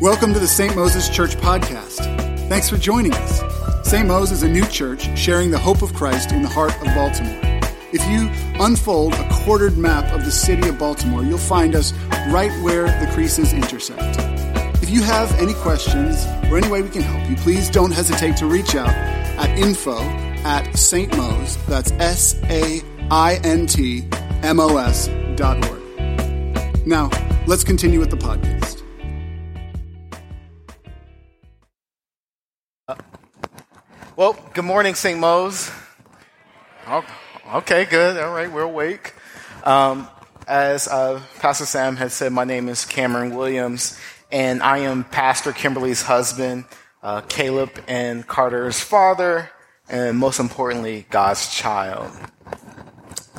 Welcome to the St. Moses Church podcast. Thanks for joining us. St. Moses is a new church sharing the hope of Christ in the heart of Baltimore. If you unfold a quartered map of the city of Baltimore, you'll find us right where the creases intersect. If you have any questions or any way we can help you, please don't hesitate to reach out at info at stmos, that's S-A-I-N-T-M-O-S dot org. Now, let's continue with the podcast. Well, good morning, St. Mose. Oh, okay, good. All right, we're awake. Um, as uh, Pastor Sam had said, my name is Cameron Williams, and I am Pastor Kimberly's husband, uh, Caleb and Carter's father, and most importantly, God's child.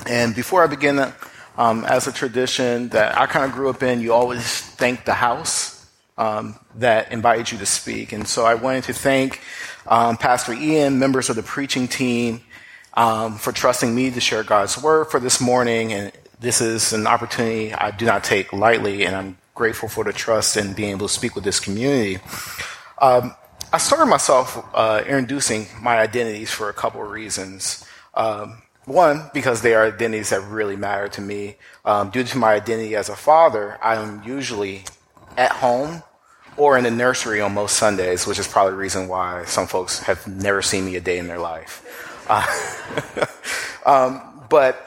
And before I begin, um, as a tradition that I kind of grew up in, you always thank the house um, that invited you to speak. And so I wanted to thank um, Pastor Ian, members of the preaching team, um, for trusting me to share God's word for this morning. And this is an opportunity I do not take lightly, and I'm grateful for the trust and being able to speak with this community. Um, I started myself uh, introducing my identities for a couple of reasons. Um, one, because they are identities that really matter to me. Um, due to my identity as a father, I am usually at home or in the nursery on most Sundays, which is probably the reason why some folks have never seen me a day in their life. Uh, um, but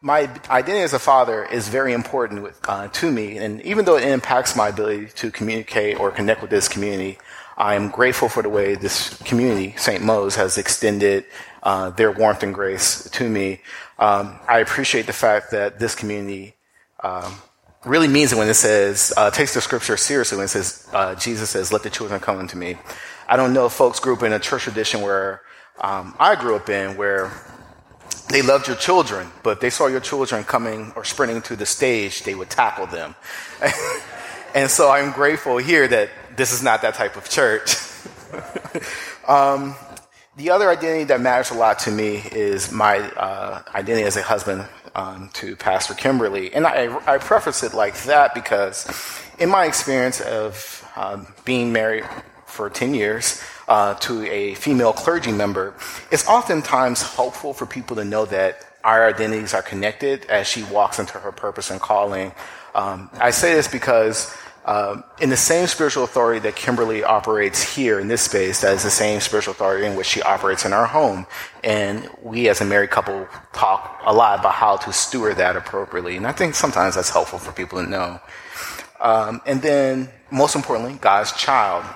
my identity as a father is very important with, uh, to me, and even though it impacts my ability to communicate or connect with this community, I am grateful for the way this community, St. Mo's, has extended uh, their warmth and grace to me. Um, I appreciate the fact that this community um, really means it when it says, uh, takes the scripture seriously when it says, uh, Jesus says, let the children come unto me. I don't know folks grew up in a church tradition where um, I grew up in, where they loved your children, but if they saw your children coming or sprinting to the stage, they would tackle them. and so I'm grateful here that this is not that type of church. um, the other identity that matters a lot to me is my uh, identity as a husband um, to Pastor Kimberly. And I, I, preface it like that because, in my experience of um, being married for 10 years uh, to a female clergy member, it's oftentimes helpful for people to know that our identities are connected as she walks into her purpose and calling. Um, I say this because um, in the same spiritual authority that Kimberly operates here in this space, that is the same spiritual authority in which she operates in our home. And we as a married couple talk a lot about how to steward that appropriately. And I think sometimes that's helpful for people to know. Um, and then, most importantly, God's child.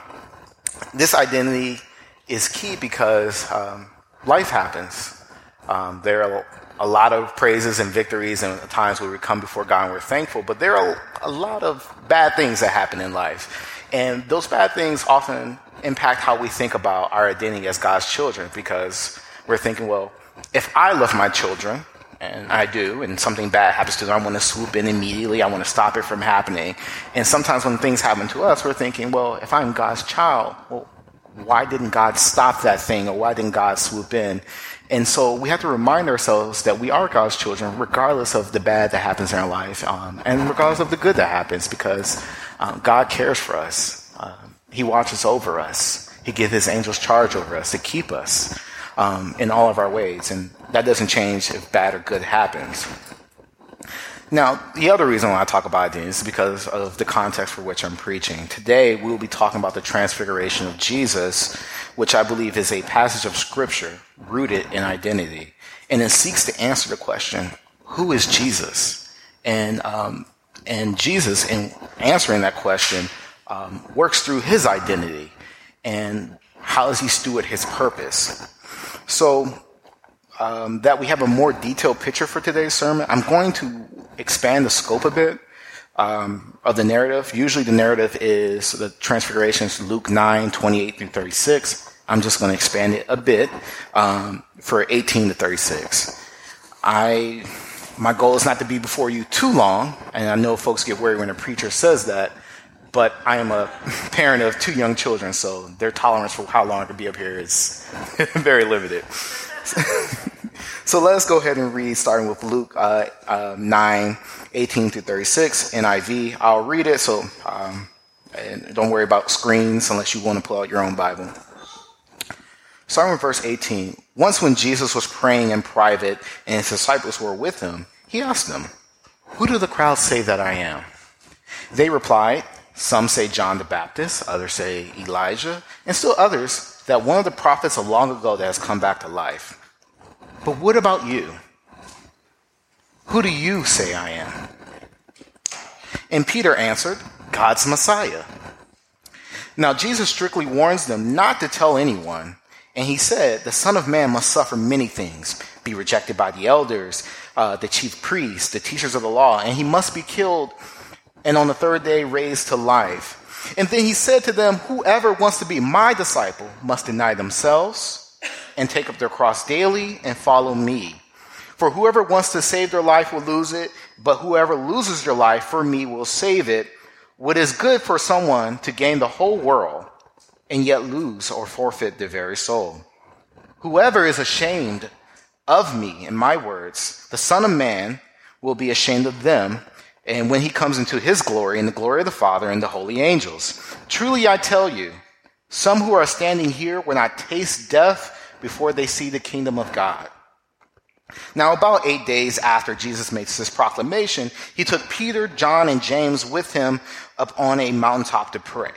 This identity is key because um, life happens. Um, there are a lot of praises and victories and times where we come before God and we're thankful, but there are a lot of bad things that happen in life. And those bad things often impact how we think about our identity as God's children because we're thinking, well, if I love my children, and I do, and something bad happens to them, I want to swoop in immediately. I want to stop it from happening. And sometimes when things happen to us, we're thinking, well, if I'm God's child, well, why didn't God stop that thing or why didn't God swoop in? And so we have to remind ourselves that we are God's children, regardless of the bad that happens in our life, um, and regardless of the good that happens, because um, God cares for us. Um, he watches over us. He gives His angels charge over us to keep us um, in all of our ways, and that doesn't change if bad or good happens. Now, the other reason why I talk about identity is because of the context for which I'm preaching. Today, we will be talking about the transfiguration of Jesus, which I believe is a passage of scripture rooted in identity. And it seeks to answer the question, who is Jesus? And, um, and Jesus, in answering that question, um, works through his identity and how does he steward his purpose. So, um, that we have a more detailed picture for today's sermon, I'm going to expand the scope a bit um, of the narrative. Usually the narrative is the transfigurations, Luke 9, 28 through 36. I'm just going to expand it a bit um, for 18 to 36. I, my goal is not to be before you too long, and I know folks get worried when a preacher says that, but I am a parent of two young children, so their tolerance for how long I can be up here is very limited. so let's go ahead and read, starting with Luke uh, uh, 9, 18 through 36, NIV. I'll read it, so um, don't worry about screens unless you want to pull out your own Bible. Starting with verse 18. Once when Jesus was praying in private and his disciples were with him, he asked them, Who do the crowds say that I am? They replied, Some say John the Baptist, others say Elijah, and still others that one of the prophets of long ago that has come back to life. But what about you? Who do you say I am? And Peter answered, God's Messiah. Now, Jesus strictly warns them not to tell anyone. And he said, The Son of Man must suffer many things, be rejected by the elders, uh, the chief priests, the teachers of the law, and he must be killed and on the third day raised to life. And then he said to them, Whoever wants to be my disciple must deny themselves and take up their cross daily and follow me. For whoever wants to save their life will lose it, but whoever loses their life for me will save it. What is good for someone to gain the whole world and yet lose or forfeit their very soul? Whoever is ashamed of me and my words, the Son of Man will be ashamed of them, and when he comes into his glory and the glory of the Father and the holy angels. Truly I tell you, some who are standing here will not taste death before they see the kingdom of God. Now, about eight days after Jesus makes this proclamation, he took Peter, John, and James with him up on a mountaintop to pray.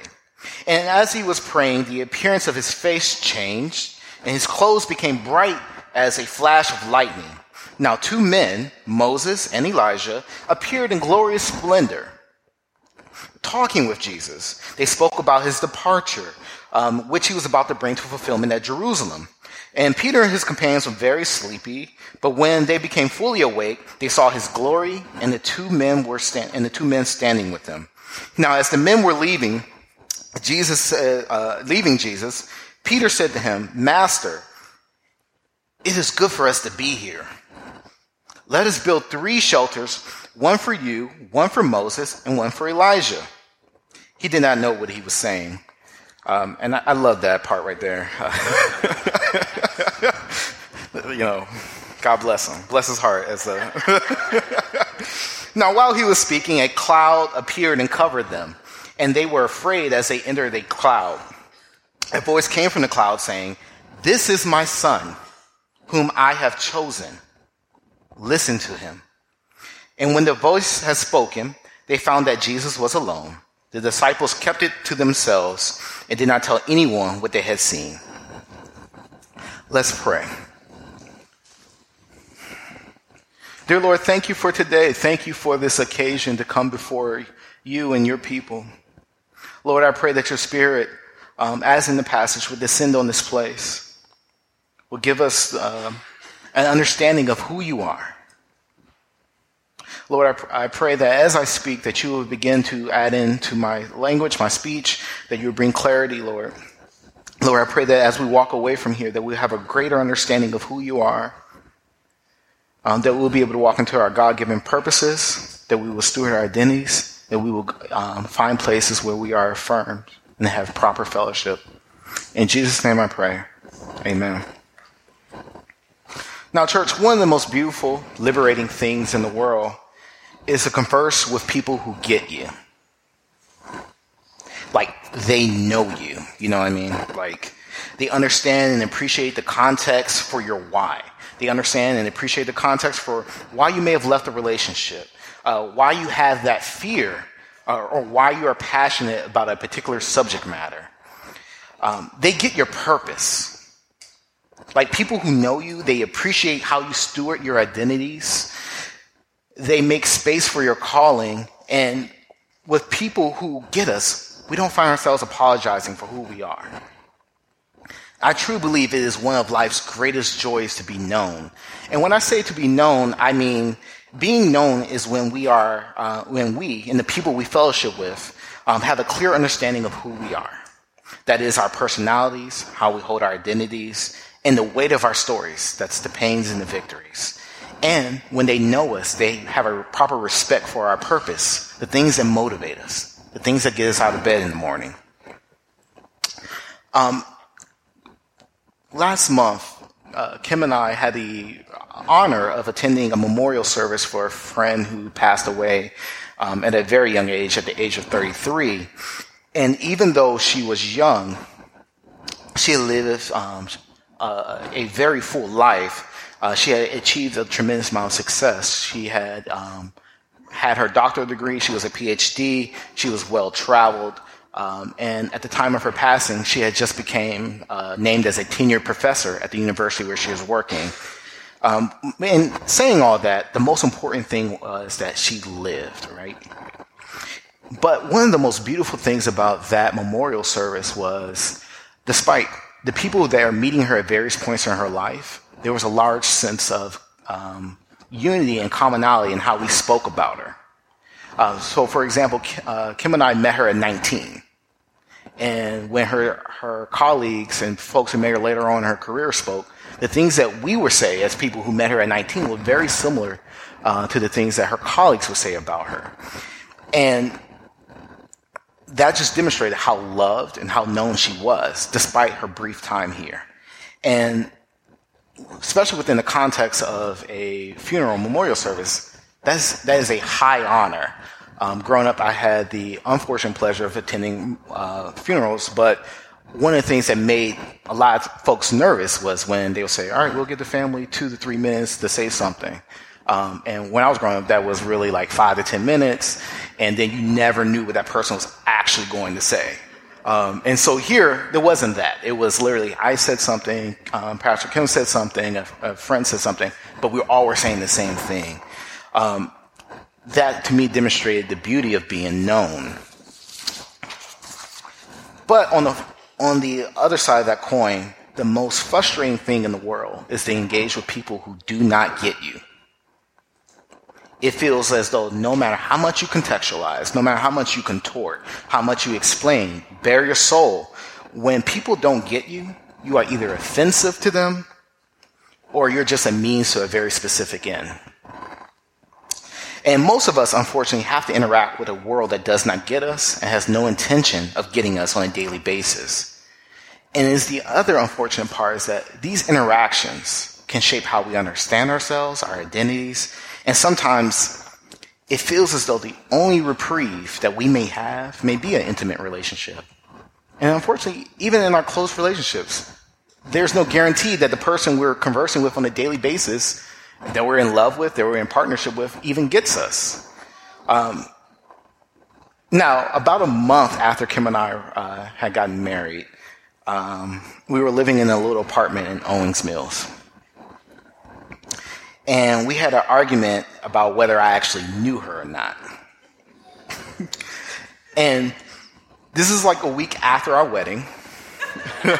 And as he was praying, the appearance of his face changed, and his clothes became bright as a flash of lightning. Now, two men, Moses and Elijah, appeared in glorious splendor, talking with Jesus. They spoke about his departure, um, which he was about to bring to fulfillment at Jerusalem. And Peter and his companions were very sleepy, but when they became fully awake, they saw his glory and the two men were stand- and the two men standing with him. Now, as the men were leaving, Jesus, uh, uh, leaving Jesus, Peter said to him, Master, it is good for us to be here. Let us build three shelters, one for you, one for Moses, and one for Elijah. He did not know what he was saying. Um, and I, I, love that part right there. you know, God bless him. Bless his heart. As a now, while he was speaking, a cloud appeared and covered them, and they were afraid as they entered the cloud. A voice came from the cloud saying, This is my son, whom I have chosen. Listen to him. And when the voice had spoken, they found that Jesus was alone. The disciples kept it to themselves and did not tell anyone what they had seen. Let's pray. Dear Lord, thank you for today. Thank you for this occasion to come before you and your people. Lord, I pray that your spirit, um, as in the passage, would descend on this place, will give us uh, an understanding of who you are. Lord, I, pr- I, pray that as I speak, that you will begin to add into my language, my speech, that you will bring clarity, Lord. Lord, I pray that as we walk away from here, that we have a greater understanding of who you are um, that we'll be able to walk into our God given purposes, that we will steward our identities, that we will um, find places where we are affirmed and have proper fellowship. In Jesus' name I pray. Amen. Now, church, one of the most beautiful, liberating things in the world is to converse with people who get you. Like, they know you. You know what I mean? Like, they understand and appreciate the context for your why. They understand and appreciate the context for why you may have left a relationship, uh, why you have that fear, uh, or why you are passionate about a particular subject matter. Um, they get your purpose. Like people who know you, they appreciate how you steward your identities. They make space for your calling. And with people who get us, we don't find ourselves apologizing for who we are. I truly believe it is one of life's greatest joys to be known. And when I say to be known, I mean being known is when we are, uh, when we and the people we fellowship with um, have a clear understanding of who we are. That is our personalities, how we hold our identities, and the weight of our stories. That's the pains and the victories. And when they know us, they have a proper respect for our purpose, the things that motivate us, the things that get us out of bed in the morning. Um, last month, uh, Kim and I had the honor of attending a memorial service for a friend who passed away um, at a very young age, at the age of 33. And even though she was young, she lived um, uh, a very full life. Uh, she had achieved a tremendous amount of success. She had um, had her doctoral degree. She was a PhD. She was well traveled. Um, and at the time of her passing, she had just became uh, named as a tenured professor at the university where she was working. Um, and saying all that, the most important thing was that she lived, right? But one of the most beautiful things about that memorial service was, despite the people that are meeting her at various points in her life, there was a large sense of um, unity and commonality in how we spoke about her. Uh, so, for example, uh, Kim and I met her at 19. And when her, her colleagues and folks who met her later on in her career spoke, the things that we would say as people who met her at 19 were very similar uh, to the things that her colleagues would say about her. And that just demonstrated how loved and how known she was, despite her brief time here. And especially within the context of a funeral memorial service, that's, that is a high honor. Um, growing up, I had the unfortunate pleasure of attending uh, funerals, but one of the things that made a lot of folks nervous was when they would say, all right, we'll give the family two to three minutes to say something. Um, and when I was growing up, that was really like five to 10 minutes. And then you never knew what that person was actually going to say. Um, and so here, there wasn't that. It was literally, I said something, um, Pastor Kim said something, a, a, friend said something, but we all were saying the same thing. Um, that to me demonstrated the beauty of being known. But on the, on the other side of that coin, the most frustrating thing in the world is to engage with people who do not get you it feels as though no matter how much you contextualize, no matter how much you contort, how much you explain, bare your soul, when people don't get you, you are either offensive to them or you're just a means to a very specific end. And most of us, unfortunately, have to interact with a world that does not get us and has no intention of getting us on a daily basis. And is the other unfortunate part is that these interactions can shape how we understand ourselves, our identities, and sometimes it feels as though the only reprieve that we may have may be an intimate relationship. And unfortunately, even in our close relationships, there's no guarantee that the person we're conversing with on a daily basis, that we're in love with, that we're in partnership with, even gets us. Um, now, about a month after Kim and I uh, had gotten married, um, we were living in a little apartment in Owings Mills and we had an argument about whether I actually knew her or not. and this is like a week after our wedding.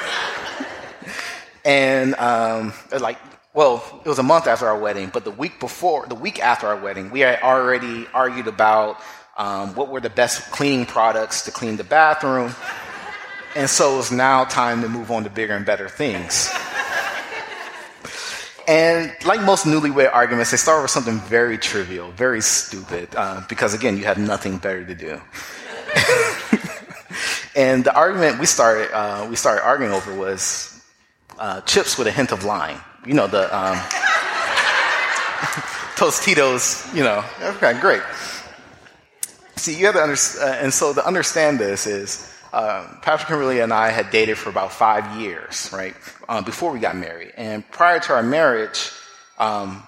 and um, like, well, it was a month after our wedding, but the week before, the week after our wedding, we had already argued about um, what were the best cleaning products to clean the bathroom. And so it was now time to move on to bigger and better things. And like most newlywed arguments, they start with something very trivial, very stupid, uh, because again, you have nothing better to do. and the argument we started uh, we started arguing over was uh, chips with a hint of lime. You know the um, Tostitos. You know, okay, great. See, you have to understand, uh, and so to understand this is um, Pastor Kimberly and I had dated for about five years, right, um, before we got married. And prior to our marriage, um,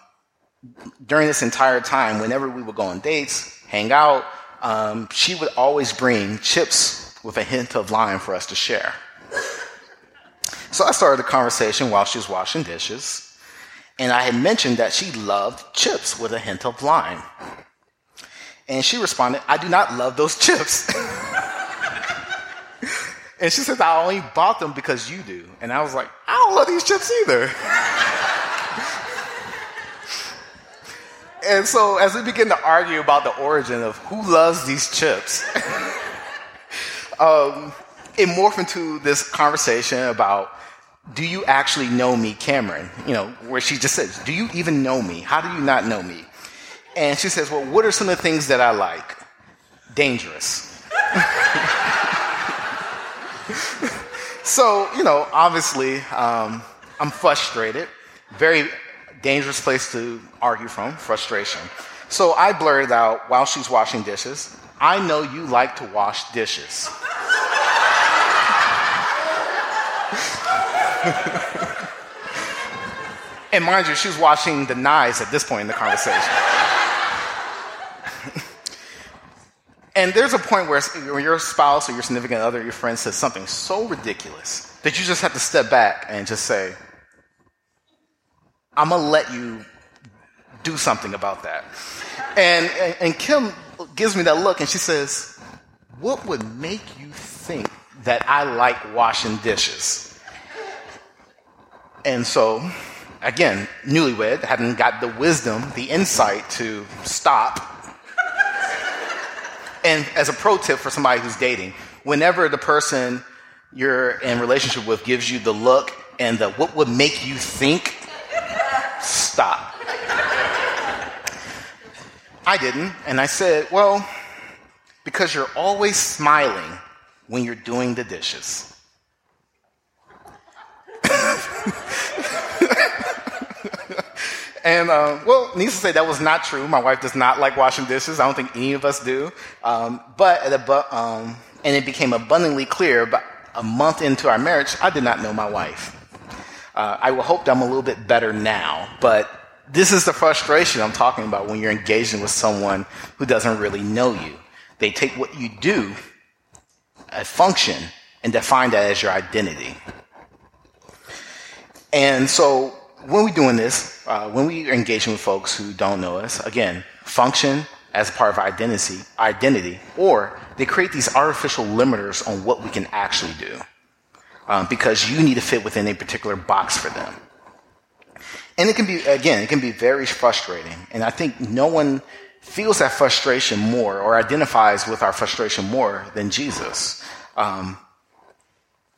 during this entire time, whenever we would go on dates, hang out, um, she would always bring chips with a hint of lime for us to share. So I started the conversation while she was washing dishes, and I had mentioned that she loved chips with a hint of lime. And she responded, I do not love those chips. And she says, I only bought them because you do. And I was like, I don't love these chips either. and so as we begin to argue about the origin of who loves these chips, um, it morphed into this conversation about do you actually know me, Cameron? You know, where she just says, Do you even know me? How do you not know me? And she says, Well, what are some of the things that I like? Dangerous. so, you know, obviously, um, I'm frustrated. Very dangerous place to argue from, frustration. So I blurted out while she's washing dishes, I know you like to wash dishes. and mind you, she's washing the knives at this point in the conversation. And there's a point where when your spouse or your significant other, your friend says something so ridiculous that you just have to step back and just say, I'm going to let you do something about that. And, and, and Kim gives me that look and she says, What would make you think that I like washing dishes? And so, again, newlywed, having got the wisdom, the insight to stop. And as a pro tip for somebody who's dating, whenever the person you're in relationship with gives you the look and the what would make you think, stop. I didn't. And I said, Well, because you're always smiling when you're doing the dishes. and, uh, well, needless to say, that was not true. My wife does not like washing dishes. I don't think any of us do. Um, but, um, and it became abundantly clear about a month into our marriage, I did not know my wife. Uh, I will hope that I'm a little bit better now, but this is the frustration I'm talking about when you're engaging with someone who doesn't really know you. They take what you do, a function, and define that as your identity. And so when we're doing this, uh, when we are engaging with folks who don't know us, again, function as part of identity, identity, or they create these artificial limiters on what we can actually do. Um, because you need to fit within a particular box for them. And it can be, again, it can be very frustrating. And I think no one feels that frustration more or identifies with our frustration more than Jesus. Um,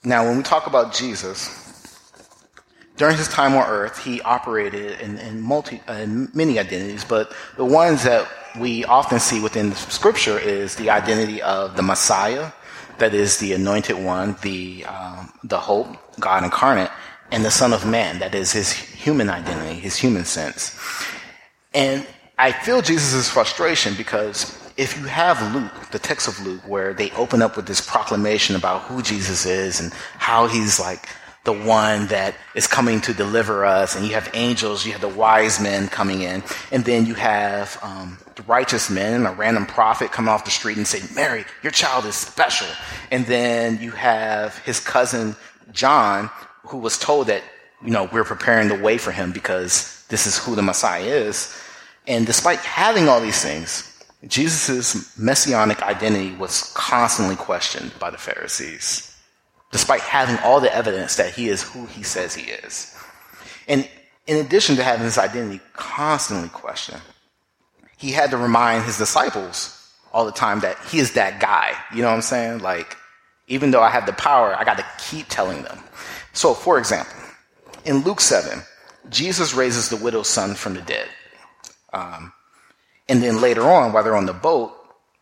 now, when we talk about Jesus, during his time on earth, he operated in, in, multi, in many identities, but the ones that we often see within the scripture is the identity of the Messiah, that is the anointed one, the, um, the hope, God incarnate, and the Son of Man, that is his human identity, his human sense. And I feel Jesus' frustration because if you have Luke, the text of Luke, where they open up with this proclamation about who Jesus is and how he's like the one that is coming to deliver us, and you have angels, you have the wise men coming in, and then you have um, the righteous men a random prophet coming off the street and say, Mary, your child is special. And then you have his cousin John, who was told that, you know, we're preparing the way for him because this is who the Messiah is. And despite having all these things, Jesus' messianic identity was constantly questioned by the Pharisees, despite having all the evidence that he is who he says he is. And in addition to having his identity constantly questioned, he had to remind his disciples all the time that he is that guy. You know what I'm saying? Like, even though I have the power, I got to keep telling them. So, for example, in Luke 7, Jesus raises the widow's son from the dead. Um, and then later on, while they're on the boat,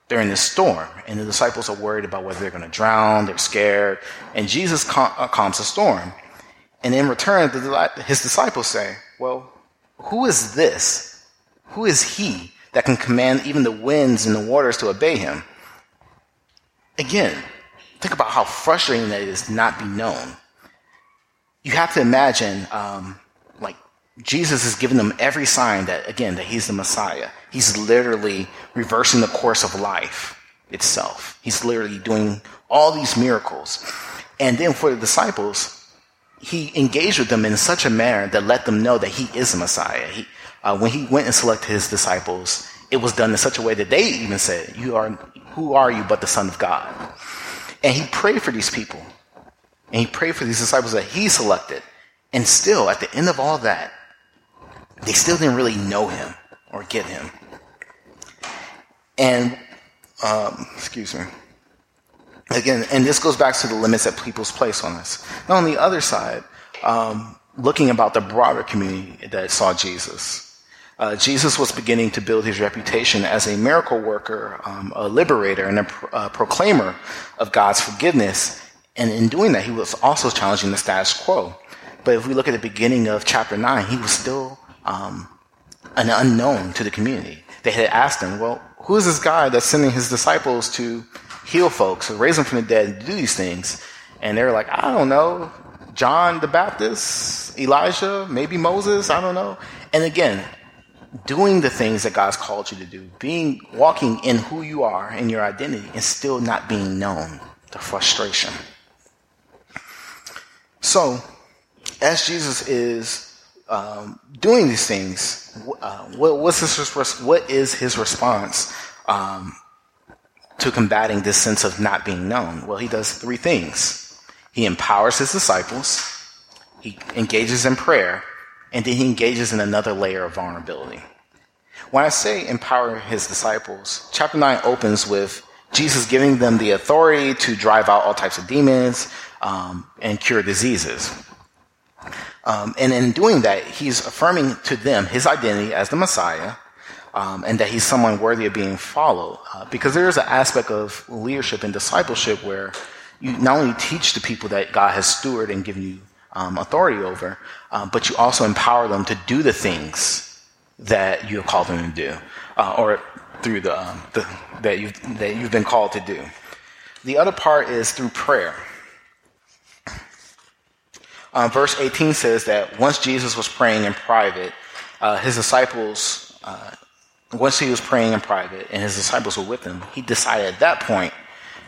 in this storm, and the disciples are worried about whether they're going to drown, they're scared, and Jesus cal- uh, calms the storm. And in return, the, his disciples say, Well, who is this? Who is he that can command even the winds and the waters to obey him? Again, think about how frustrating that is to not be known you have to imagine, um, like, Jesus is giving them every sign that, again, that he's the Messiah. He's literally reversing the course of life itself. He's literally doing all these miracles. And then for the disciples, he engaged with them in such a manner that let them know that he is the Messiah. He, uh, when he went and selected his disciples, it was done in such a way that they even said, "You are who are you but the Son of God?" And he prayed for these people. And he prayed for these disciples that he selected. And still, at the end of all that, they still didn't really know him or get him. And, um, excuse me. Again, and this goes back to the limits that people's place on us. Now, on the other side, um, looking about the broader community that saw Jesus. Uh, Jesus was beginning to build his reputation as a miracle worker, um, a liberator, and a, a proclaimer of God's forgiveness and in doing that, he was also challenging the status quo. But if we look at the beginning of chapter 9, he was still um, an unknown to the community. They had asked him, well, who is this guy that's sending his disciples to heal folks, or raise them from the dead, and do these things? And they were like, I don't know. John the Baptist, Elijah, maybe Moses, I don't know. And again, doing the things that God's called you to do, being walking in who you are and your identity and still not being known, the frustration. So, as Jesus is um, doing these things, uh, what, what's his, what is his response um, to combating this sense of not being known? Well, he does three things. He empowers his disciples, he engages in prayer, and then he engages in another layer of vulnerability. When I say empower his disciples, chapter 9 opens with Jesus giving them the authority to drive out all types of demons um, and cure diseases. Um, and in doing that, he's affirming to them his identity as the Messiah um, and that he's someone worthy of being followed. Uh, because there is an aspect of leadership and discipleship where you not only teach the people that God has stewarded and given you um, authority over, um, but you also empower them to do the things that you have called them to do, uh, or through the, um, the, that you that you've been called to do. The other part is through prayer. Uh, verse 18 says that once Jesus was praying in private, uh, his disciples, uh, once he was praying in private and his disciples were with him, he decided at that point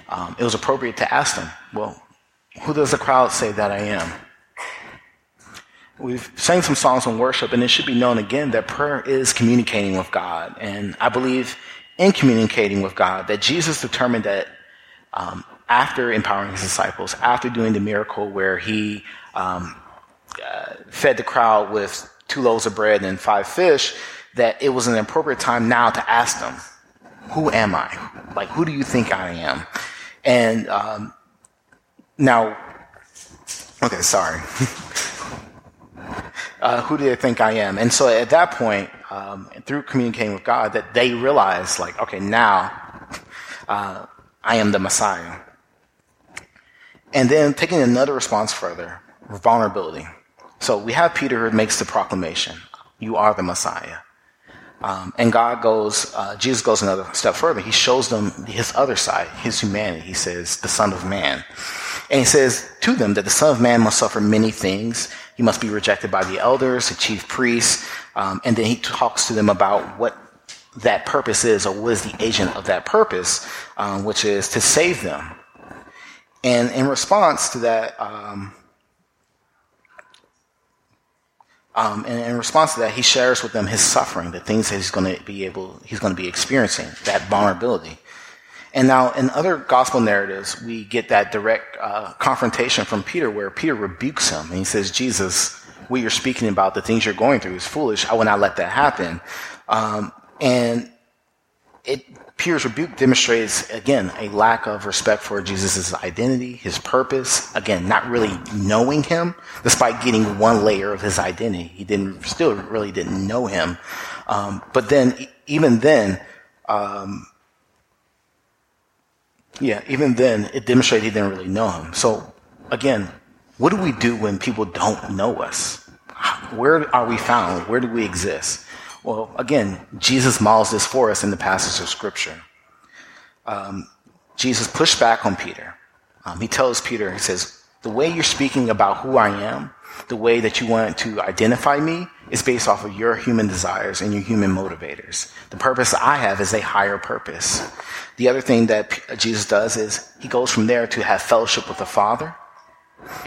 um, it was appropriate to ask them, well, who does the crowd say that I am? We've sang some songs on worship, and it should be known again that prayer is communicating with God. And I believe in communicating with God that Jesus determined that um, after empowering his disciples, after doing the miracle where he um, uh, fed the crowd with two loaves of bread and five fish, that it was an appropriate time now to ask them, Who am I? Like, who do you think I am? And um, now, okay, sorry. uh, who do they think I am? And so at that point, um, through communicating with God, that they realize, like, okay, now uh, I am the Messiah. And then taking another response further, vulnerability. So we have Peter who makes the proclamation, "You are the Messiah." Um, and God goes, uh, Jesus goes another step further. He shows them his other side, his humanity. He says, the Son of Man. And he says to them that the Son of Man must suffer many things. He must be rejected by the elders, the chief priests. Um, and then he talks to them about what that purpose is or what is the agent of that purpose, um, which is to save them. And in response to that, um, um, and in response to that, he shares with them his suffering, the things that he's going to be able, he's going to be experiencing, that vulnerability. And now in other gospel narratives, we get that direct uh, confrontation from Peter where Peter rebukes him and he says, Jesus, what you're speaking about, the things you're going through is foolish. I will not let that happen. Um, and it, Peter's rebuke demonstrates, again, a lack of respect for Jesus' identity, his purpose. Again, not really knowing him, despite getting one layer of his identity. He didn't, still really didn't know him. Um, but then, even then, um, yeah, even then, it demonstrated he didn't really know him. So, again, what do we do when people don't know us? Where are we found? Where do we exist? Well, again, Jesus models this for us in the passage of Scripture. Um, Jesus pushed back on Peter. Um, he tells Peter, he says, the way you're speaking about who I am, the way that you want to identify me, is based off of your human desires and your human motivators. The purpose I have is a higher purpose. The other thing that Jesus does is he goes from there to have fellowship with the Father,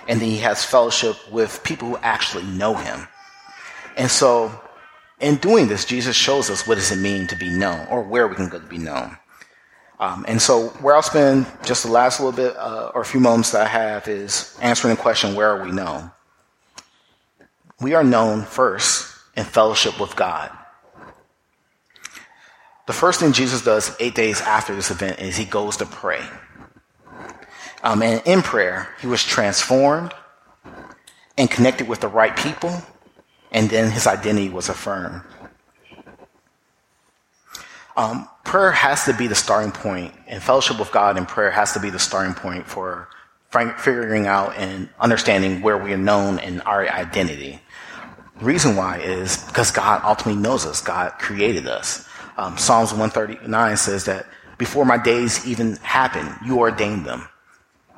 and then he has fellowship with people who actually know him. And so, in doing this, Jesus shows us what does it mean to be known, or where we can go to be known. Um, and so, where I'll spend just the last little bit uh, or a few moments that I have is answering the question, where are we known? We are known first in fellowship with God. The first thing Jesus does eight days after this event is he goes to pray. Um, and in prayer, he was transformed and connected with the right people, and then his identity was affirmed. Um, prayer has to be the starting point, and fellowship with God and prayer has to be the starting point for figuring out and understanding where we are known and our identity. Reason why is because God ultimately knows us. God created us. Um, Psalms 139 says that before my days even happened, you ordained them.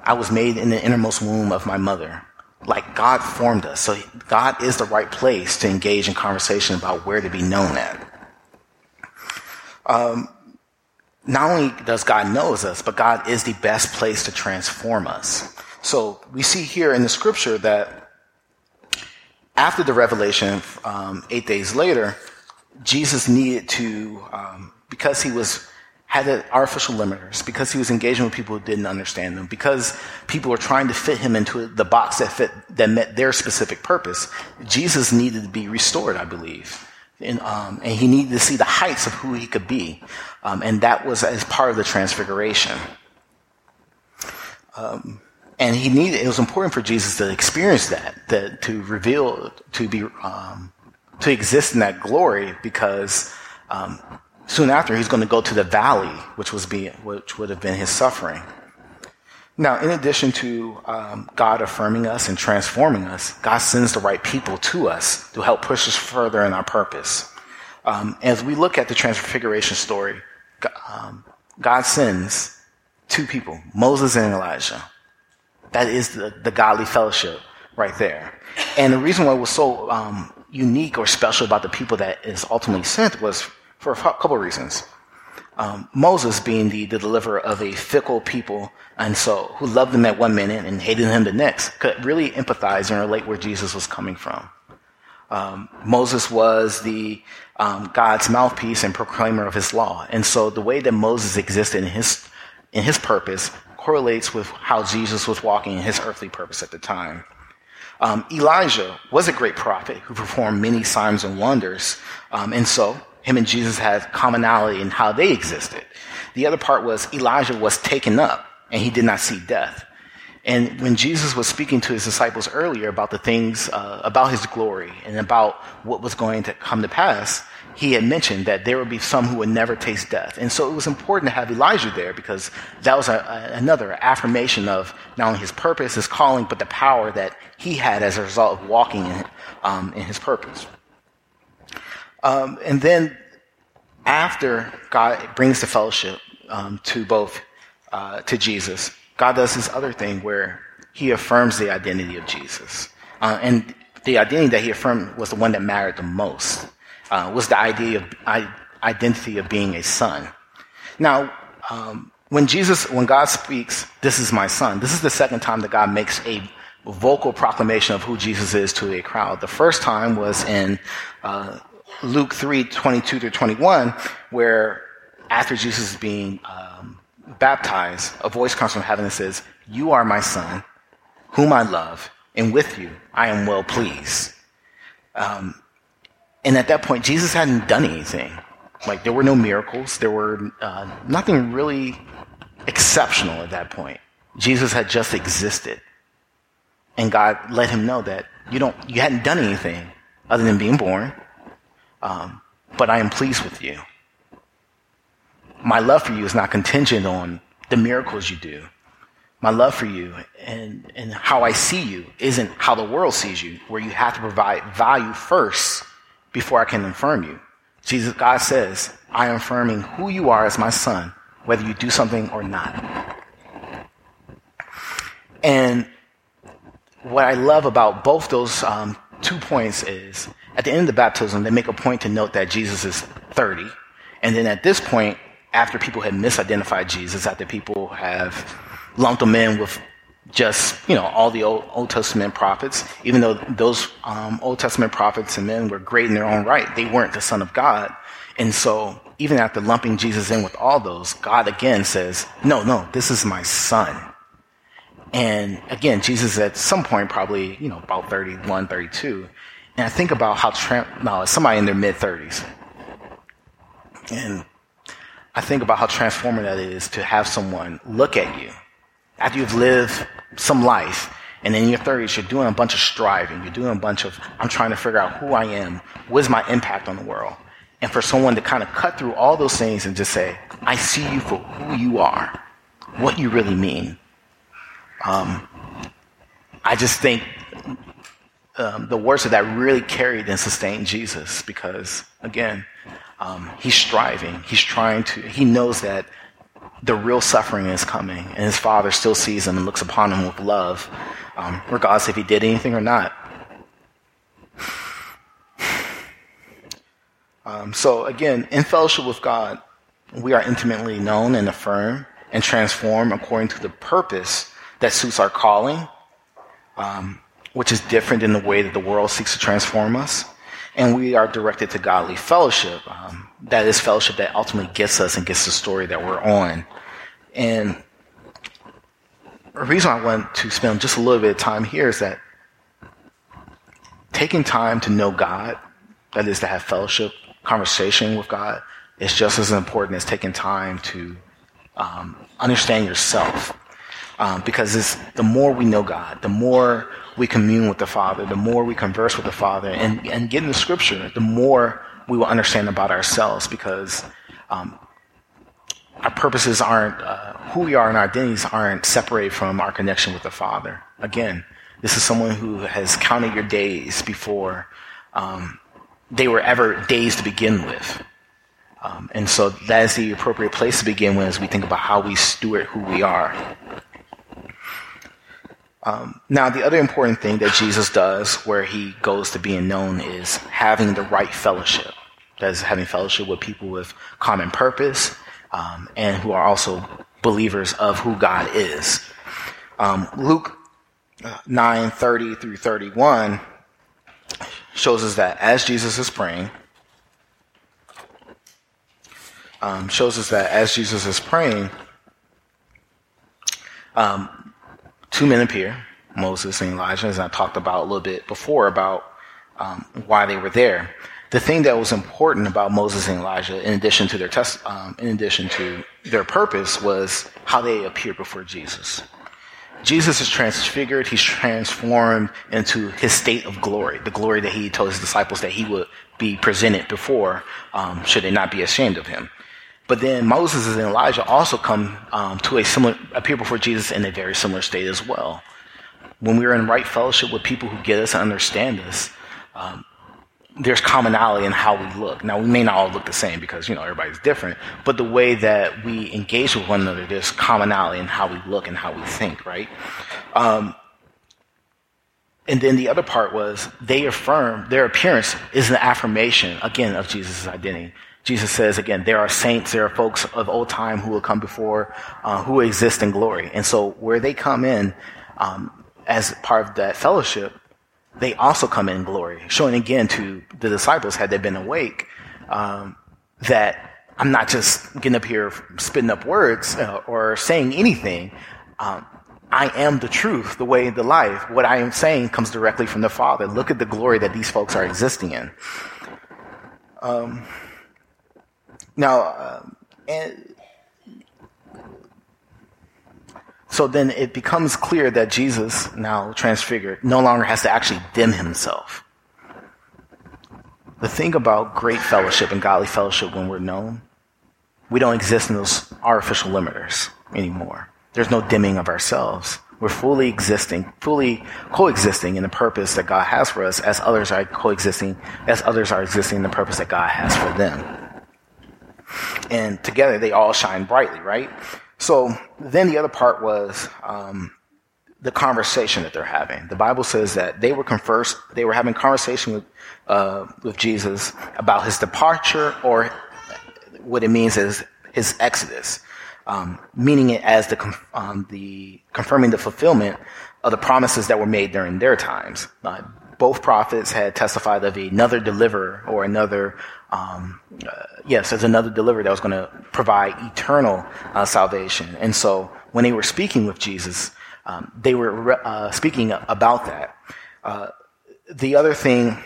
I was made in the innermost womb of my mother. Like God formed us. So God is the right place to engage in conversation about where to be known at. Um, not only does God knows us, but God is the best place to transform us. So we see here in the scripture that after the revelation, um, eight days later, Jesus needed to, um, because he was had artificial limiters, because he was engaging with people who didn't understand them, because people were trying to fit him into the box that fit that met their specific purpose. Jesus needed to be restored, I believe, and, um, and he needed to see the heights of who he could be, um, and that was as part of the transfiguration. Um, and he needed it was important for Jesus to experience that, that to reveal, to be, um, to exist in that glory, because um, soon after he's going to go to the valley, which was be, which would have been his suffering. Now, in addition to um, God affirming us and transforming us, God sends the right people to us to help push us further in our purpose. Um, as we look at the transfiguration story, um, God sends two people, Moses and Elijah. That is the, the godly fellowship right there. And the reason why it was so um, unique or special about the people that is ultimately sent was for a couple reasons. Um, Moses being the, the deliverer of a fickle people, and so who loved him at one minute and hated him the next, could really empathize and relate where Jesus was coming from. Um, Moses was the um, God's mouthpiece and proclaimer of his law, and so the way that Moses existed in his in his purpose correlates with how Jesus was walking in his earthly purpose at the time. Um, Elijah was a great prophet who performed many signs and wonders, um, and so him and Jesus had commonality in how they existed. The other part was Elijah was taken up and he did not see death. And when Jesus was speaking to his disciples earlier about the things, uh, about his glory and about what was going to come to pass, he had mentioned that there would be some who would never taste death. And so it was important to have Elijah there because that was a, a, another affirmation of not only his purpose, his calling, but the power that he had as a result of walking in, um, in his purpose. Um, and then after God brings the fellowship um, to both uh, to Jesus, God does this other thing where he affirms the identity of Jesus. Uh, and the identity that he affirmed was the one that mattered the most uh, was the idea of I, identity of being a son. Now, um, when Jesus, when God speaks, "This is my son," this is the second time that God makes a vocal proclamation of who Jesus is to a crowd. The first time was in uh, Luke 3, 22 to 21, where after Jesus is being um, baptized, a voice comes from heaven and says, You are my son, whom I love, and with you I am well pleased. Um, and at that point, Jesus hadn't done anything. Like, there were no miracles. There were uh, nothing really exceptional at that point. Jesus had just existed. And God let him know that you don't, you hadn't done anything other than being born. Um, but I am pleased with you. My love for you is not contingent on the miracles you do. My love for you and, and how I see you isn't how the world sees you, where you have to provide value first before I can affirm you. Jesus, God says, I am affirming who you are as my son, whether you do something or not. And what I love about both those um, two points is at the end of the baptism, they make a point to note that Jesus is 30. And then at this point, after people had misidentified Jesus, after people have lumped him in with just, you know, all the Old, Old Testament prophets, even though those um, Old Testament prophets and men were great in their own right, they weren't the Son of God. And so, even after lumping Jesus in with all those, God again says, no, no, this is my son. And again, Jesus at some point, probably, you know, about 31, 32. And I think about how, tra- no, somebody in their mid 30s. And I think about how transformative that is to have someone look at you after you've lived some life, and in your 30s, you're doing a bunch of striving. You're doing a bunch of, I'm trying to figure out who I am. What is my impact on the world? And for someone to kind of cut through all those things and just say, I see you for who you are, what you really mean. Um, I just think um, the words of that really carried and sustained Jesus because, again, um, he's striving. He's trying to, he knows that the real suffering is coming, and his father still sees him and looks upon him with love, um, regardless if he did anything or not. Um, so again, in fellowship with God, we are intimately known and affirmed and transformed according to the purpose that suits our calling, um, which is different in the way that the world seeks to transform us. And we are directed to godly fellowship. Um, that is fellowship that ultimately gets us and gets the story that we're on. And the reason I want to spend just a little bit of time here is that taking time to know God, that is to have fellowship, conversation with God, is just as important as taking time to um, understand yourself. Um, because the more we know God, the more we commune with the Father, the more we converse with the Father, and, and get in the Scripture, the more we will understand about ourselves. Because um, our purposes aren't, uh, who we are and our identities aren't separated from our connection with the Father. Again, this is someone who has counted your days before um, they were ever days to begin with. Um, and so that is the appropriate place to begin with as we think about how we steward who we are. Um, now, the other important thing that Jesus does where he goes to being known is having the right fellowship. That is having fellowship with people with common purpose um, and who are also believers of who God is. Um, Luke uh, 9 30 through 31 shows us that as Jesus is praying, um, shows us that as Jesus is praying, um, two men appear, Moses and Elijah, as I talked about a little bit before about um, why they were there. The thing that was important about Moses and Elijah, in addition to their test, um, in addition to their purpose, was how they appeared before Jesus. Jesus is transfigured. He's transformed into his state of glory, the glory that he told his disciples that he would be presented before, um, should they not be ashamed of him. But then Moses and Elijah also come um, to a similar, appear before Jesus in a very similar state as well. When we are in right fellowship with people who get us and understand us, um, there's commonality in how we look. Now, we may not all look the same because, you know, everybody's different, but the way that we engage with one another, there's commonality in how we look and how we think, right? Um, and then the other part was they affirm their appearance is an affirmation, again, of Jesus' identity. Jesus says again, there are saints, there are folks of old time who will come before, uh, who exist in glory. And so where they come in um, as part of that fellowship, they also come in glory, showing again to the disciples, had they been awake, um, that I'm not just getting up here spitting up words uh, or saying anything. Um, I am the truth, the way, the life. What I am saying comes directly from the Father. Look at the glory that these folks are existing in. Um, now, uh, and so then it becomes clear that Jesus, now transfigured, no longer has to actually dim himself. The thing about great fellowship and godly fellowship when we're known, we don't exist in those artificial limiters anymore. There's no dimming of ourselves. We're fully existing, fully coexisting in the purpose that God has for us as others are coexisting, as others are existing in the purpose that God has for them and together they all shine brightly, right? So then the other part was um, the conversation that they're having. The Bible says that they were converse, they were having conversation with uh, with Jesus about his departure, or what it means is his exodus, um, meaning it as the um, the confirming the fulfillment of the promises that were made during their times. Uh, both prophets had testified of another deliverer or another um, uh, yes, as another deliverer that was going to provide eternal uh, salvation. And so when they were speaking with Jesus, um, they were uh, speaking about that. Uh, the other thing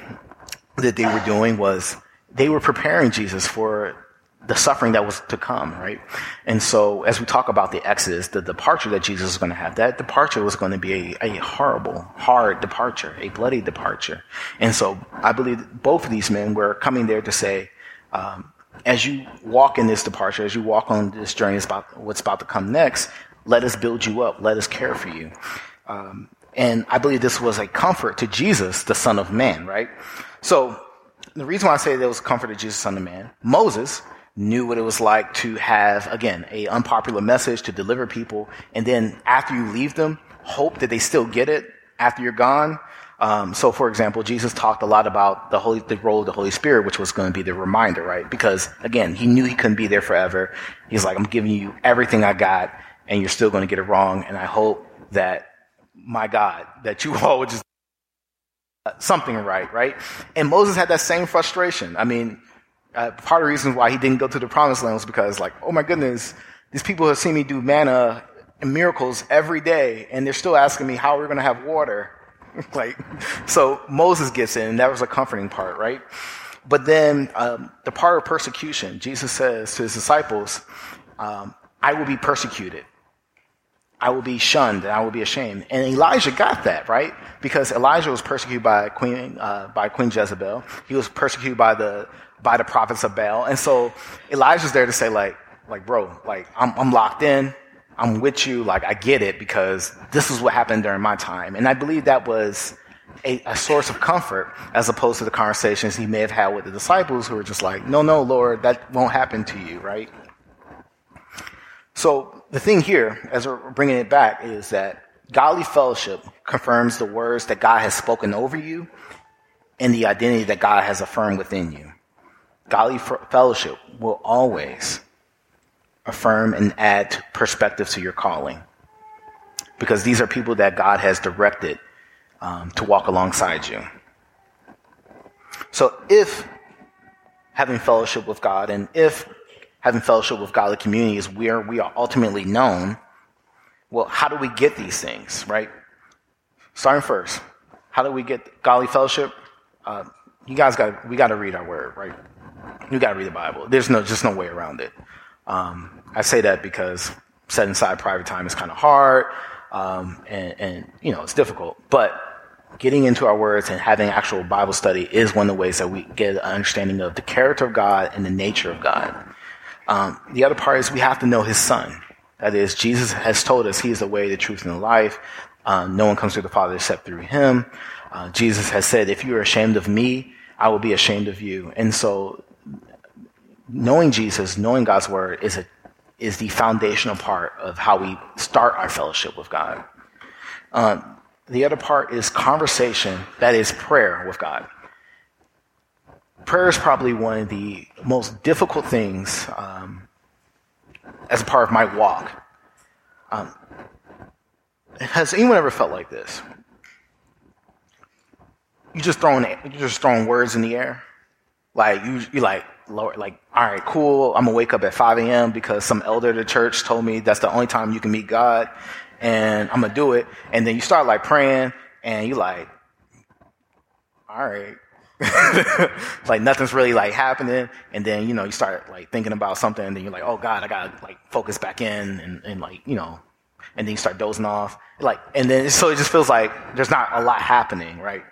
that they were doing was they were preparing Jesus for the suffering that was to come, right? And so as we talk about the Exodus, the departure that Jesus was going to have, that departure was going to be a, a horrible, hard departure, a bloody departure. And so I believe both of these men were coming there to say, um, as you walk in this departure, as you walk on this journey, about what's about to come next, let us build you up. Let us care for you. Um, and I believe this was a comfort to Jesus, the Son of Man, right? So the reason why I say there was comfort to Jesus, Son of Man, Moses, knew what it was like to have, again, a unpopular message to deliver people. And then after you leave them, hope that they still get it after you're gone. Um, so, for example, Jesus talked a lot about the holy, the role of the Holy Spirit, which was going to be the reminder, right? Because again, he knew he couldn't be there forever. He's like, I'm giving you everything I got, and you're still going to get it wrong. And I hope that my God, that you all would just something right, right? And Moses had that same frustration. I mean, uh, part of the reason why he didn't go to the promised land was because, like, oh my goodness, these people have seen me do manna and miracles every day, and they're still asking me how we're going to have water. like, so Moses gets in, and that was a comforting part, right? But then um, the part of persecution, Jesus says to his disciples, um, I will be persecuted. I will be shunned and I will be ashamed. And Elijah got that, right? Because Elijah was persecuted by Queen, uh, by Queen Jezebel. He was persecuted by the, by the prophets of Baal. And so Elijah's there to say like, like, bro, like, I'm, I'm locked in. I'm with you. Like, I get it because this is what happened during my time. And I believe that was a, a source of comfort as opposed to the conversations he may have had with the disciples who were just like, no, no, Lord, that won't happen to you, right? So the thing here, as we're bringing it back, is that godly fellowship confirms the words that God has spoken over you and the identity that God has affirmed within you. Godly fellowship will always affirm and add perspective to your calling because these are people that God has directed um, to walk alongside you. So if having fellowship with God and if having fellowship with godly community is where we are ultimately known. Well, how do we get these things, right? Starting first, how do we get godly fellowship? Uh, you guys got we got to read our word, right? You got to read the Bible. There's no just no way around it. Um, I say that because setting aside private time is kind of hard, um, and, and you know it's difficult. But getting into our words and having actual Bible study is one of the ways that we get an understanding of the character of God and the nature of God. Um, the other part is we have to know his son. That is, Jesus has told us he is the way, the truth, and the life. Um, no one comes to the Father except through him. Uh, Jesus has said, if you are ashamed of me, I will be ashamed of you. And so knowing Jesus, knowing God's word is a, is the foundational part of how we start our fellowship with God. Um, the other part is conversation, that is prayer with God prayer is probably one of the most difficult things um, as a part of my walk. Um, has anyone ever felt like this? You just throwing you just throwing words in the air, like you you like Lord, like all right, cool. I'm gonna wake up at 5 a.m. because some elder of the church told me that's the only time you can meet God, and I'm gonna do it. And then you start like praying, and you like, all right, like nothing's really like happening and then you know you start like thinking about something and then you're like oh god i gotta like focus back in and, and like you know and then you start dozing off like and then so it just feels like there's not a lot happening right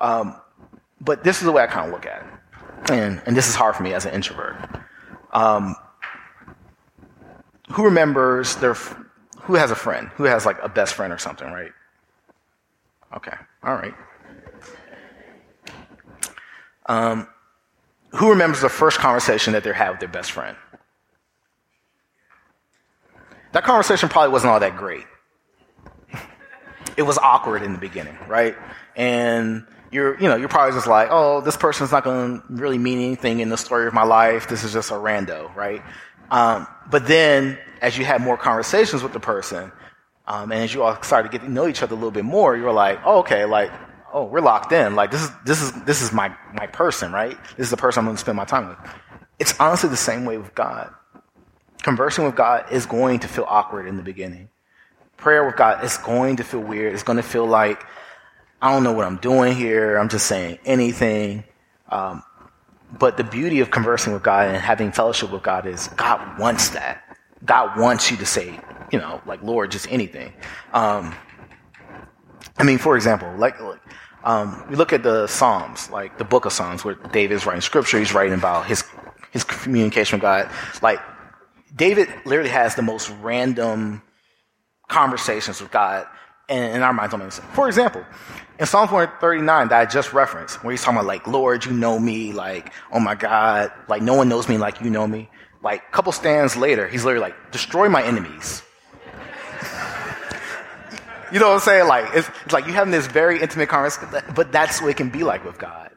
um, but this is the way i kind of look at it and and this is hard for me as an introvert um, who remembers their who has a friend who has like a best friend or something right okay all right um, who remembers the first conversation that they had with their best friend? That conversation probably wasn't all that great. it was awkward in the beginning, right? And you're, you know, you're probably just like, oh, this person's not going to really mean anything in the story of my life. This is just a rando, right? Um, but then, as you have more conversations with the person, um, and as you all started to get to know each other a little bit more, you were like, oh, okay, like oh, we're locked in. Like this is this is this is my my person, right? This is the person I'm going to spend my time with. It's honestly the same way with God. Conversing with God is going to feel awkward in the beginning. Prayer with God is going to feel weird. It's going to feel like I don't know what I'm doing here. I'm just saying anything. Um, but the beauty of conversing with God and having fellowship with God is God wants that. God wants you to say, you know, like Lord, just anything. Um, I mean, for example, like, like um, we look at the Psalms, like the book of Psalms, where David is writing scripture. He's writing about his his communication with God. Like David literally has the most random conversations with God and in our minds make sense. For example, in Psalm 139 that I just referenced, where he's talking about like, Lord, you know me, like, oh my God, like no one knows me like you know me. Like a couple stands later, he's literally like, destroy my enemies. you know what I'm saying? Like, it's, it's like you having this very intimate conversation, but that's what it can be like with God.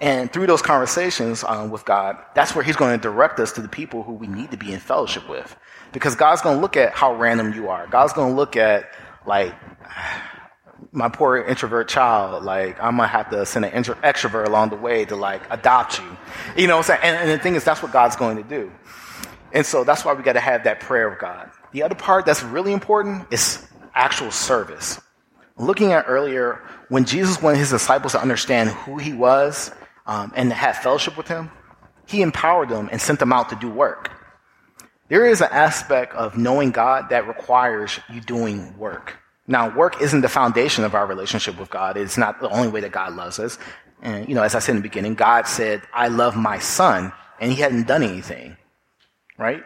And through those conversations um, with God, that's where He's going to direct us to the people who we need to be in fellowship with. Because God's going to look at how random you are. God's going to look at, like, my poor introvert child, like, I'm to have to send an intro- extrovert along the way to, like, adopt you. You know what I'm saying? And, and the thing is, that's what God's going to do. And so that's why we got to have that prayer of God. The other part that's really important is actual service. Looking at earlier, when Jesus wanted his disciples to understand who he was, um, and to have fellowship with him, he empowered them and sent them out to do work. There is an aspect of knowing God that requires you doing work. Now, work isn't the foundation of our relationship with God. It's not the only way that God loves us. And, you know, as I said in the beginning, God said, I love my son, and he hadn't done anything, right?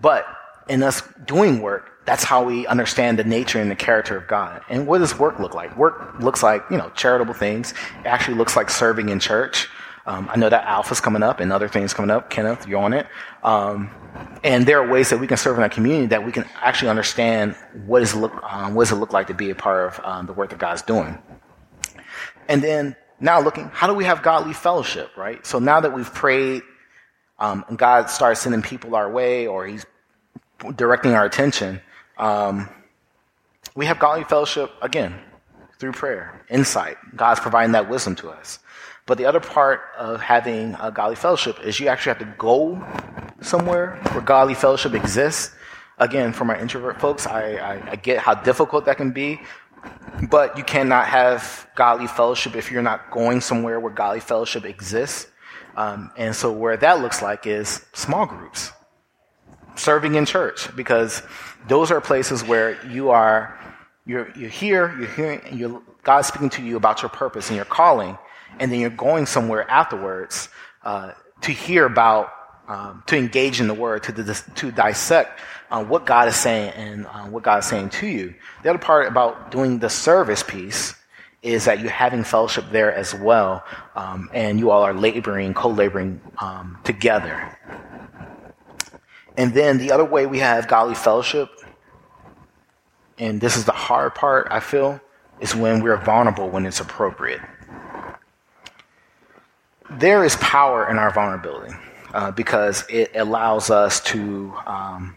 But in us doing work, that's how we understand the nature and the character of God. And what does work look like? Work looks like, you know, charitable things. It actually looks like serving in church. Um, I know that Alpha's coming up and other things coming up. Kenneth, you're on it. Um, and there are ways that we can serve in our community that we can actually understand what, is look, um, what does it look like to be a part of um, the work that God's doing. And then now looking, how do we have godly fellowship, right? So now that we've prayed um, and God starts sending people our way or He's directing our attention, um, we have godly fellowship again through prayer, insight. God's providing that wisdom to us. But the other part of having a godly fellowship is you actually have to go somewhere where godly fellowship exists. Again, for my introvert folks, I, I, I get how difficult that can be. But you cannot have godly fellowship if you're not going somewhere where godly fellowship exists. Um, and so, where that looks like is small groups, serving in church, because those are places where you are, you're, you're here, you're hearing, you're, God's speaking to you about your purpose and your calling, and then you're going somewhere afterwards uh, to hear about, um, to engage in the Word, to, to dissect uh, what God is saying and uh, what God is saying to you. The other part about doing the service piece is that you're having fellowship there as well, um, and you all are laboring, co-laboring um, together. And then the other way we have godly fellowship, and this is the hard part, I feel, is when we're vulnerable when it's appropriate. There is power in our vulnerability uh, because it allows us to um,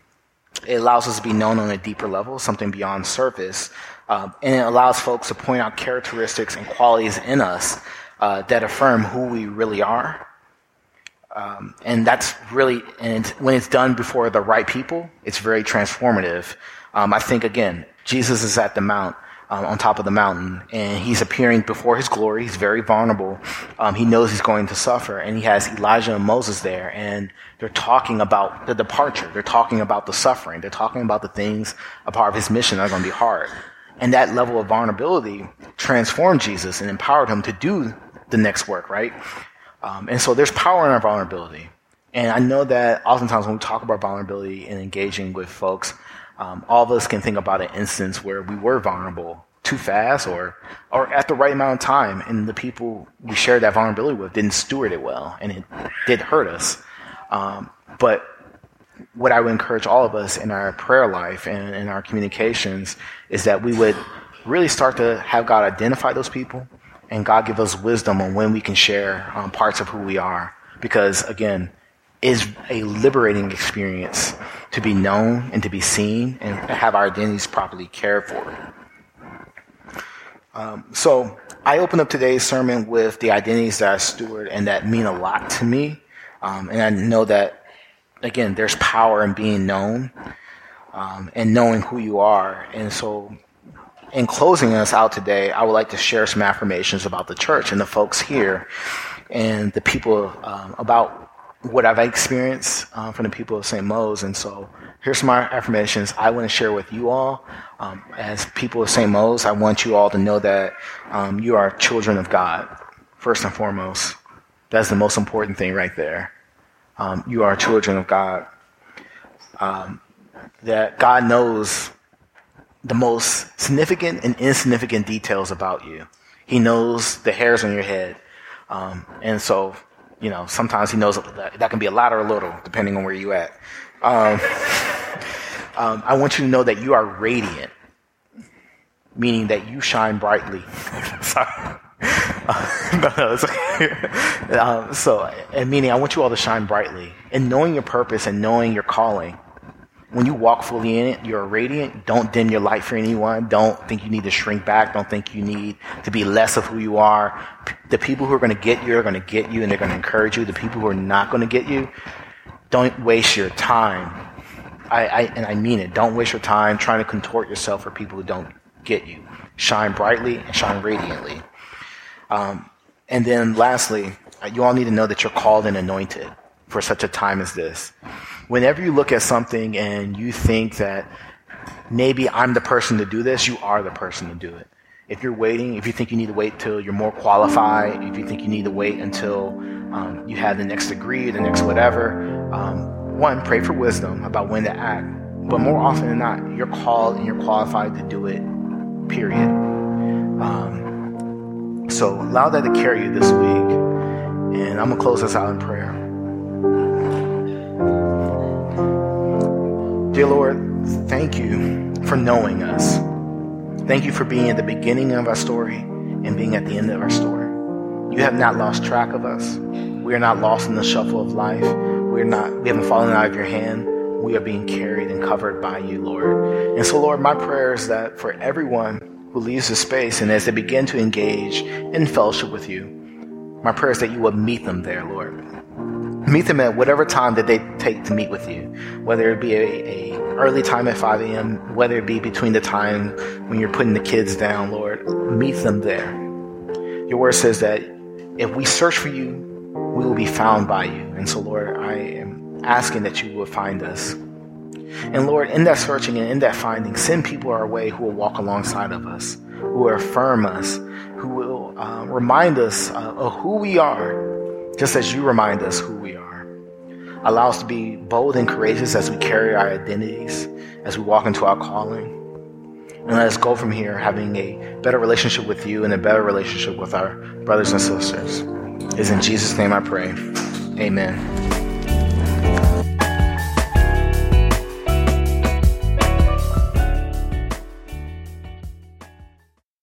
it allows us to be known on a deeper level, something beyond surface, uh, and it allows folks to point out characteristics and qualities in us uh, that affirm who we really are um, and that's really, and when it's done before the right people, it's very transformative. Um, I think again, Jesus is at the mount, um, on top of the mountain, and he's appearing before his glory. He's very vulnerable. Um, he knows he's going to suffer, and he has Elijah and Moses there, and they're talking about the departure. They're talking about the suffering. They're talking about the things a part of his mission that are going to be hard. And that level of vulnerability transformed Jesus and empowered him to do the next work, right? Um, and so there's power in our vulnerability. And I know that oftentimes when we talk about vulnerability and engaging with folks, um, all of us can think about an instance where we were vulnerable too fast or, or at the right amount of time, and the people we shared that vulnerability with didn't steward it well, and it did hurt us. Um, but what I would encourage all of us in our prayer life and in our communications is that we would really start to have God identify those people and God give us wisdom on when we can share um, parts of who we are. Because again, is a liberating experience to be known and to be seen and have our identities properly cared for. Um, so I open up today's sermon with the identities that I steward and that mean a lot to me. Um, and I know that, again, there's power in being known um, and knowing who you are. And so in closing us out today, I would like to share some affirmations about the church and the folks here and the people um, about what I've experienced uh, from the people of St. Mo's. And so here's my affirmations I want to share with you all. Um, as people of St. Mo's, I want you all to know that um, you are children of God, first and foremost. That's the most important thing right there. Um, you are children of God. Um, that God knows the most significant and insignificant details about you. He knows the hairs on your head. Um, and so, you know, sometimes he knows that, that can be a lot or a little, depending on where you at. Um, um, I want you to know that you are radiant, meaning that you shine brightly. Sorry. Uh, no, it's okay. um, so, and meaning I want you all to shine brightly. And knowing your purpose and knowing your calling, when you walk fully in it, you're radiant. Don't dim your light for anyone. Don't think you need to shrink back. Don't think you need to be less of who you are. The people who are going to get you are going to get you and they're going to encourage you. The people who are not going to get you, don't waste your time. I, I, and I mean it. Don't waste your time trying to contort yourself for people who don't get you. Shine brightly and shine radiantly. Um, and then lastly, you all need to know that you're called and anointed for such a time as this. Whenever you look at something and you think that maybe I'm the person to do this, you are the person to do it. If you're waiting, if you think you need to wait till you're more qualified, if you think you need to wait until um, you have the next degree, the next whatever, um, one, pray for wisdom about when to act. But more often than not, you're called and you're qualified to do it, period. Um, so allow that to carry you this week. And I'm going to close this out in prayer. Dear Lord, thank you for knowing us. Thank you for being at the beginning of our story and being at the end of our story. You have not lost track of us. We are not lost in the shuffle of life. We are not, we haven't fallen out of your hand. We are being carried and covered by you, Lord. And so, Lord, my prayer is that for everyone who leaves the space and as they begin to engage in fellowship with you, my prayer is that you will meet them there, Lord. Meet them at whatever time that they take to meet with you, whether it be a, a early time at 5 a.m., whether it be between the time when you're putting the kids down, Lord. Meet them there. Your word says that if we search for you, we will be found by you. And so, Lord, I am asking that you will find us. And Lord, in that searching and in that finding, send people our way who will walk alongside of us, who will affirm us, who will uh, remind us uh, of who we are just as you remind us who we are. Allow us to be bold and courageous as we carry our identities, as we walk into our calling. And let us go from here having a better relationship with you and a better relationship with our brothers and sisters. Is in Jesus' name I pray. Amen.